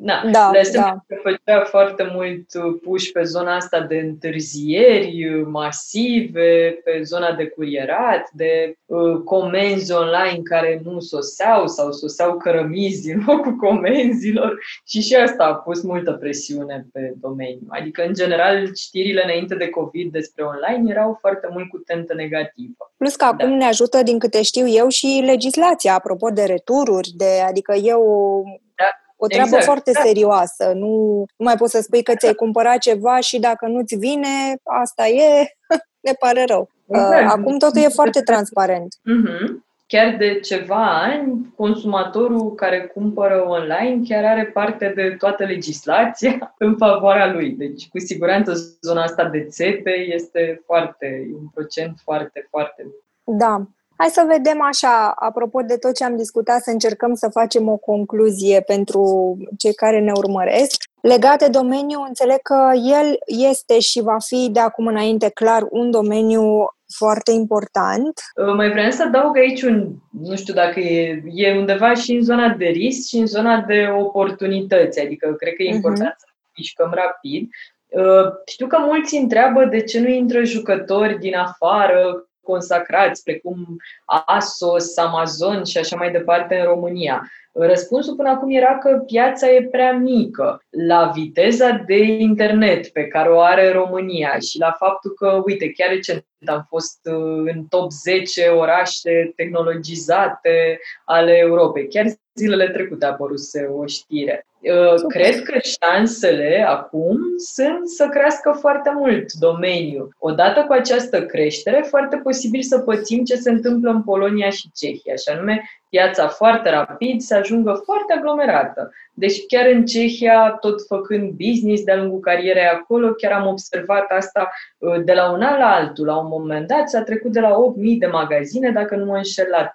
Na, da, de asemenea, da. făcea foarte mult push pe zona asta de întârzieri masive, pe zona de curierat, de uh, comenzi online care nu soseau sau soseau cărămizi în locul comenzilor și și asta a pus multă presiune pe domeniu. Adică, în general, știrile înainte de COVID despre online erau foarte mult cu tentă negativă. Plus că acum da. ne ajută, din câte știu eu, și legislația, apropo de retururi, de, adică eu o treabă exact. foarte da. serioasă. Nu, nu mai poți să spui că ți-ai cumpărat ceva și dacă nu-ți vine, asta e, ne pare rău. Exact. Uh, acum totul e foarte transparent. Mm-hmm. Chiar de ceva ani, consumatorul care cumpără online chiar are parte de toată legislația în favoarea lui. Deci, cu siguranță, zona asta de țepe este foarte, un procent foarte, foarte da. Hai să vedem așa, apropo de tot ce am discutat, să încercăm să facem o concluzie pentru cei care ne urmăresc. Legat de domeniu, înțeleg că el este și va fi de acum înainte clar un domeniu foarte important. Uh, mai vreau să adaug aici un, nu știu dacă e, e undeva și în zona de risc și în zona de oportunități, adică cred că e mhm. important uh-huh. să mișcăm rapid. Uh, știu că mulți întreabă de ce nu intră jucători din afară consacrați, precum ASOS, Amazon și așa mai departe în România. Răspunsul până acum era că piața e prea mică la viteza de internet pe care o are România și la faptul că, uite, chiar recent am fost uh, în top 10 orașe tehnologizate ale Europei. Chiar zilele trecute a apărut o știre. Uh, Super. Cred că șansele acum sunt să crească foarte mult domeniul. Odată cu această creștere, foarte posibil să pățim ce se întâmplă în Polonia și Cehia, și anume piața foarte rapid să ajungă foarte aglomerată. Deci chiar în Cehia, tot făcând business de-a lungul carierei acolo, chiar am observat asta uh, de la un an la altul. La un moment dat s-a trecut de la 8.000 de magazine, dacă nu mă înșel, la 35.000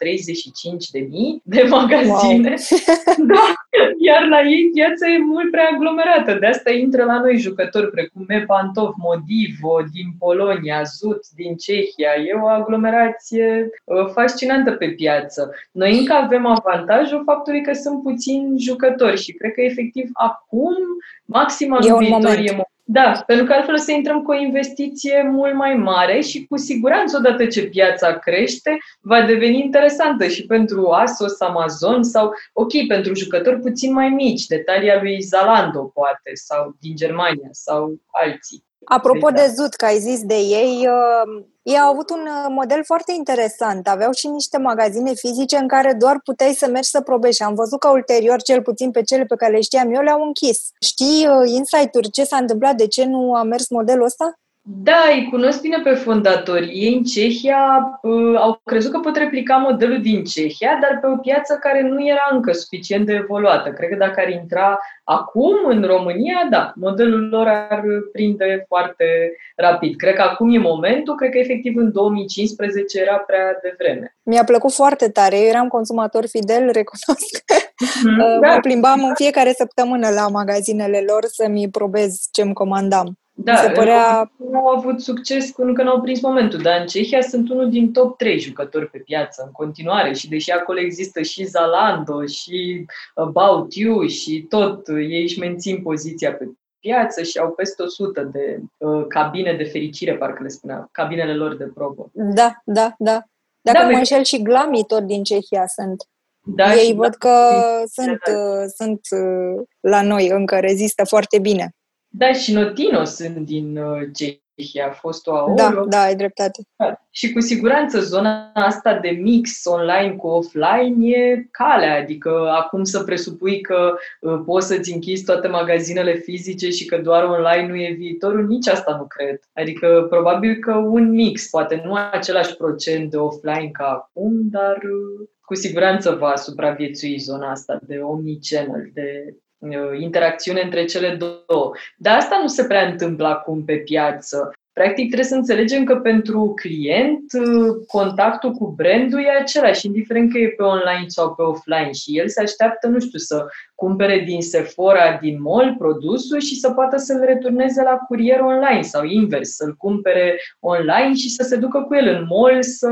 de magazine. Wow. da, iar la ei piața e mult prea aglomerată. De asta intră la noi jucători precum Mepantov, Modivo din Polonia, Zut din Cehia. E o aglomerație uh, fascinantă pe piață. Noi încă avem avantajul faptului că sunt puțini jucători și cred că efectiv acum, maxim în viitor e da, pentru că altfel să intrăm cu o investiție mult mai mare și cu siguranță odată ce piața crește, va deveni interesantă și pentru Asos, Amazon sau, ok, pentru jucători puțin mai mici, detalia lui Zalando poate, sau din Germania, sau alții. Apropo de Zut, că ai zis de ei, uh, ei au avut un uh, model foarte interesant. Aveau și niște magazine fizice în care doar puteai să mergi să probești. Am văzut că ulterior, cel puțin pe cele pe care le știam eu, le-au închis. Știi uh, insight-uri ce s-a întâmplat, de ce nu a mers modelul ăsta? Da, îi cunosc bine pe fondatori. Ei în Cehia uh, au crezut că pot replica modelul din Cehia, dar pe o piață care nu era încă suficient de evoluată. Cred că dacă ar intra acum în România, da, modelul lor ar prinde foarte rapid. Cred că acum e momentul, cred că efectiv în 2015 era prea devreme. Mi-a plăcut foarte tare, eu eram consumator fidel, recunosc. Mm-hmm, da. Mă plimbam în fiecare săptămână la magazinele lor să-mi probez ce-mi comandam. Da, se părea... nu au avut succes cu încă n-au prins momentul, dar în Cehia sunt unul din top 3 jucători pe piață în continuare și deși acolo există și Zalando și About You și tot, ei își mențin poziția pe piață și au peste 100 de uh, cabine de fericire, parcă le spunea, cabinele lor de probă. Da, da, da. Dacă da, mă înșel și Glami tot din Cehia sunt. Da, Ei văd da, că sunt, uh, sunt uh, la noi încă, rezistă foarte bine. Da, și Notino sunt din uh, Cehia, a fost o aolo. Da, da, ai dreptate. Da. Și cu siguranță zona asta de mix online cu offline e calea, adică acum să presupui că uh, poți să-ți închizi toate magazinele fizice și că doar online nu e viitorul, nici asta nu cred. Adică probabil că un mix, poate nu același procent de offline ca acum, dar uh, cu siguranță va supraviețui zona asta de omnichannel, de Uh, interacțiune între cele două. Dar asta nu se prea întâmplă acum pe piață. Practic trebuie să înțelegem că pentru client uh, contactul cu brandul e același, indiferent că e pe online sau pe offline și el se așteaptă, nu știu, să cumpere din Sephora, din mall produsul și să poată să-l returneze la curier online sau invers, să-l cumpere online și să se ducă cu el în mall să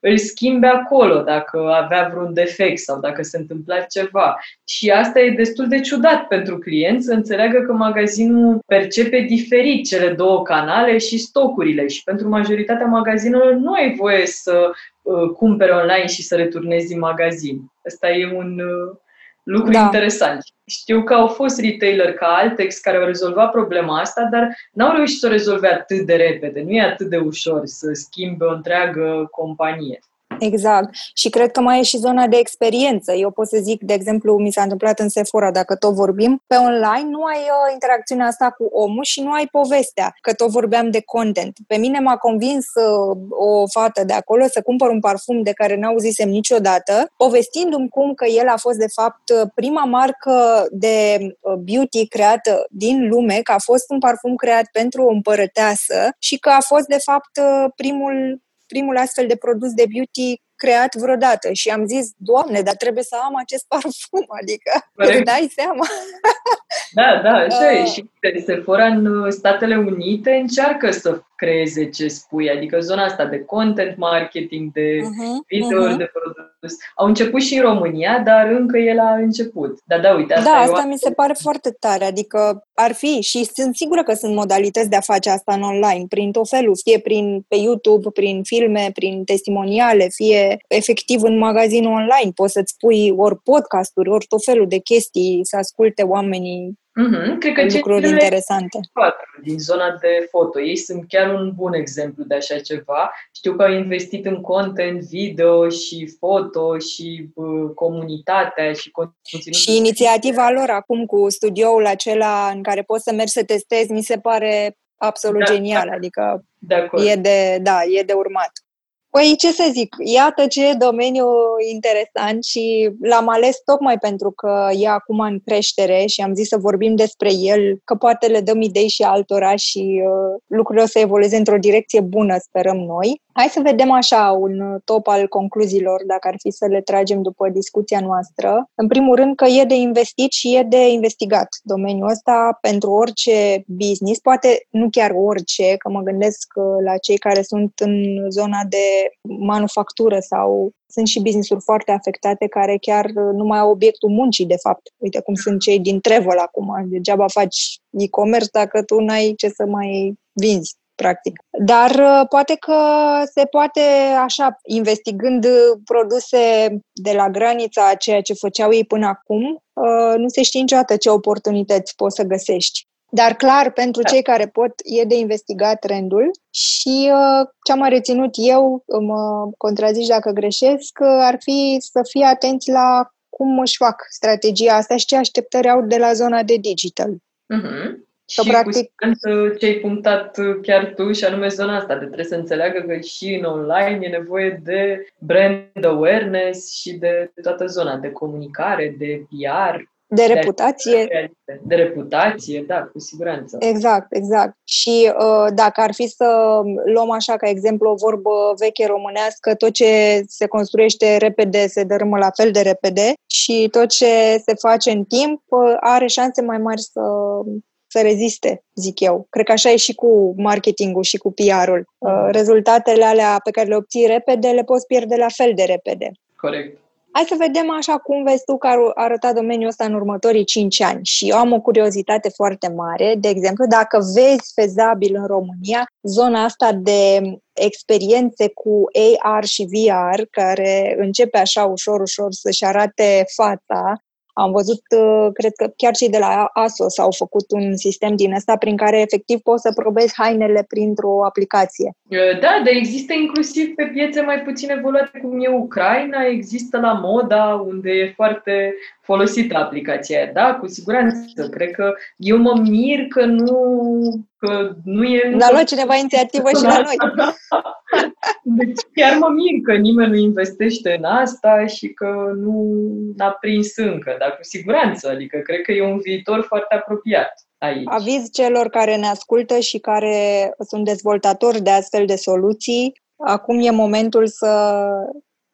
îl schimbe acolo dacă avea vreun defect sau dacă se întâmpla ceva. Și asta e destul de ciudat pentru client să înțeleagă că magazinul percepe diferit cele două canale și stocurile și pentru majoritatea magazinelor nu ai voie să uh, cumpere online și să returnezi din magazin. Asta e un uh, lucru da. interesant. Știu că au fost retailer ca Altex care au rezolvat problema asta, dar n-au reușit să o rezolve atât de repede. Nu e atât de ușor să schimbe o întreagă companie. Exact. Și cred că mai e și zona de experiență. Eu pot să zic, de exemplu, mi s-a întâmplat în Sephora, dacă tot vorbim, pe online nu ai uh, interacțiunea asta cu omul și nu ai povestea, că tot vorbeam de content. Pe mine m-a convins uh, o fată de acolo să cumpăr un parfum de care n-auzisem niciodată, povestindu-mi cum că el a fost, de fapt, uh, prima marcă de uh, beauty creată din lume, că a fost un parfum creat pentru o împărăteasă și că a fost, de fapt, uh, primul primul astfel de produs de beauty creat vreodată și am zis, Doamne, dar trebuie să am acest parfum, adică îți dai seama. Da, da, așa uh. e. Și Sephora în Statele Unite încearcă să creeze ce spui, adică zona asta de content marketing, de uh-huh, videouri uh-huh. de produs. Au început și în România, dar încă e la început. Da, da, uite, asta Da, asta mi se pare foarte tare, adică ar fi și sunt sigură că sunt modalități de a face asta în online, prin tot felul, fie prin pe YouTube, prin filme, prin testimoniale, fie efectiv în magazinul online. Poți să-ți pui ori podcasturi, ori tot felul de chestii să asculte oamenii Mm-hmm. Cred că lucruri interesante. Din zona de foto. Ei sunt chiar un bun exemplu de așa ceva. Știu că au investit în content video și foto și uh, comunitatea și conținut. Și inițiativa lor acum cu studioul acela în care poți să mergi să testezi, mi se pare absolut da, genial. Da. Adică de e de, da, e de urmat. Păi, ce să zic, iată ce domeniu interesant și l-am ales tocmai pentru că e acum în creștere și am zis să vorbim despre el, că poate le dăm idei și altora și uh, lucrurile o să evolueze într-o direcție bună, sperăm noi. Hai să vedem așa un top al concluziilor, dacă ar fi să le tragem după discuția noastră. În primul rând că e de investit și e de investigat domeniul ăsta pentru orice business, poate nu chiar orice, că mă gândesc uh, la cei care sunt în zona de manufactură sau sunt și business-uri foarte afectate care chiar nu mai au obiectul muncii, de fapt. Uite cum sunt cei din Travel acum. Degeaba faci e-commerce dacă tu n-ai ce să mai vinzi practic. Dar uh, poate că se poate, așa, investigând produse de la granița a ceea ce făceau ei până acum, uh, nu se știe niciodată ce oportunități poți să găsești. Dar clar, pentru da. cei care pot, e de investigat trendul și uh, ce am mai reținut eu, mă contrazici dacă greșesc, ar fi să fie atenți la cum își fac strategia asta și ce așteptări au de la zona de digital. Uh-huh. Că, și practic... cu ce ai punctat chiar tu și anume zona asta, de trebuie să înțeleagă că și în online e nevoie de brand awareness și de toată zona de comunicare, de PR, de reputație. De, de reputație, da, cu siguranță. Exact, exact. Și uh, dacă ar fi să luăm așa ca exemplu o vorbă veche românească, tot ce se construiește repede se dărâmă la fel de repede și tot ce se face în timp uh, are șanse mai mari să să reziste, zic eu. Cred că așa e și cu marketingul și cu PR-ul. Uh, rezultatele alea pe care le obții repede le poți pierde la fel de repede. Corect. Hai să vedem așa cum vezi tu că ar arăta domeniul ăsta în următorii 5 ani. Și eu am o curiozitate foarte mare. De exemplu, dacă vezi fezabil în România zona asta de experiențe cu AR și VR, care începe așa ușor, ușor să-și arate fața, am văzut, uh, cred că chiar cei de la ASOS au făcut un sistem din ăsta prin care efectiv poți să probezi hainele printr-o aplicație. Uh, da, dar există inclusiv pe piețe mai puțin evoluate cum e Ucraina, există la Moda, unde e foarte folosită aplicația aia. Da, cu siguranță. Cred că eu mă mir că nu, că nu e... Dar luat cineva inițiativă și la noi. Deci chiar mă mir că nimeni nu investește în asta și că nu a prins încă, dar cu siguranță, adică cred că e un viitor foarte apropiat. Aici. Aviz celor care ne ascultă și care sunt dezvoltatori de astfel de soluții, acum e momentul să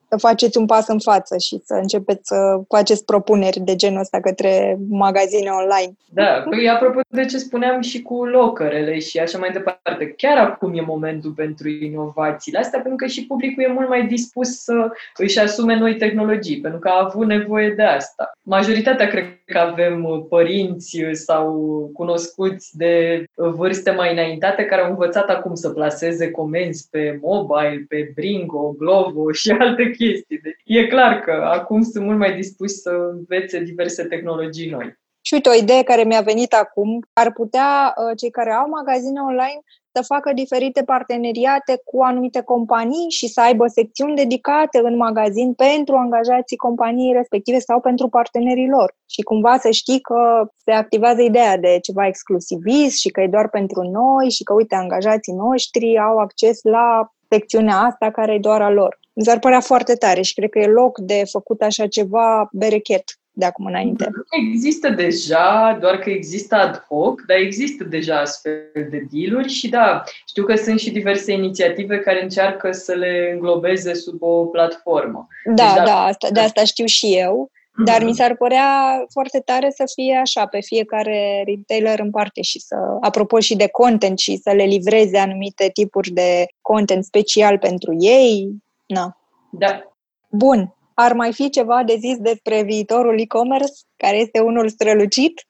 să faceți un pas în față și să începeți să faceți propuneri de genul ăsta către magazine online. Da, păi apropo de ce spuneam și cu locărele și așa mai departe, chiar acum e momentul pentru inovațiile astea, pentru că și publicul e mult mai dispus să își asume noi tehnologii, pentru că a avut nevoie de asta. Majoritatea cred că avem părinți sau cunoscuți de vârste mai înaintate care au învățat acum să placeze comenzi pe mobile, pe Bringo, Glovo și alte chestii. Deci e clar că acum sunt mult mai dispuși să învețe diverse tehnologii noi. Și uite, o idee care mi-a venit acum, ar putea uh, cei care au magazine online să facă diferite parteneriate cu anumite companii și să aibă secțiuni dedicate în magazin pentru angajații companiei respective sau pentru partenerii lor. Și cumva să știi că se activează ideea de ceva exclusivist și că e doar pentru noi și că, uite, angajații noștri au acces la secțiunea asta care e doar a lor. Mi s-ar părea foarte tare și cred că e loc de făcut așa ceva berechet de acum înainte. Există deja, doar că există ad hoc, dar există deja astfel de dealuri și da, știu că sunt și diverse inițiative care încearcă să le înglobeze sub o platformă. Da, deci, da, asta, de asta știu și eu. Dar mi s-ar părea foarte tare să fie așa, pe fiecare retailer în parte și să, apropo și de content și să le livreze anumite tipuri de content special pentru ei. Na. Da. Bun. Ar mai fi ceva de zis despre viitorul e-commerce, care este unul strălucit?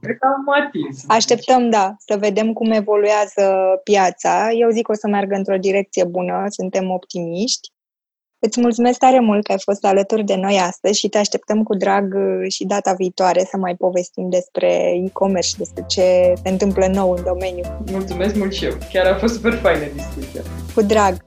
Cred că am atins. Așteptăm, da, să vedem cum evoluează piața. Eu zic că o să meargă într-o direcție bună, suntem optimiști. Îți mulțumesc tare mult că ai fost alături de noi astăzi și te așteptăm cu drag uh, și data viitoare să mai povestim despre e-commerce și despre ce se întâmplă nou în domeniu. Mulțumesc mult și eu. Chiar a fost super faină discuția. Cu drag!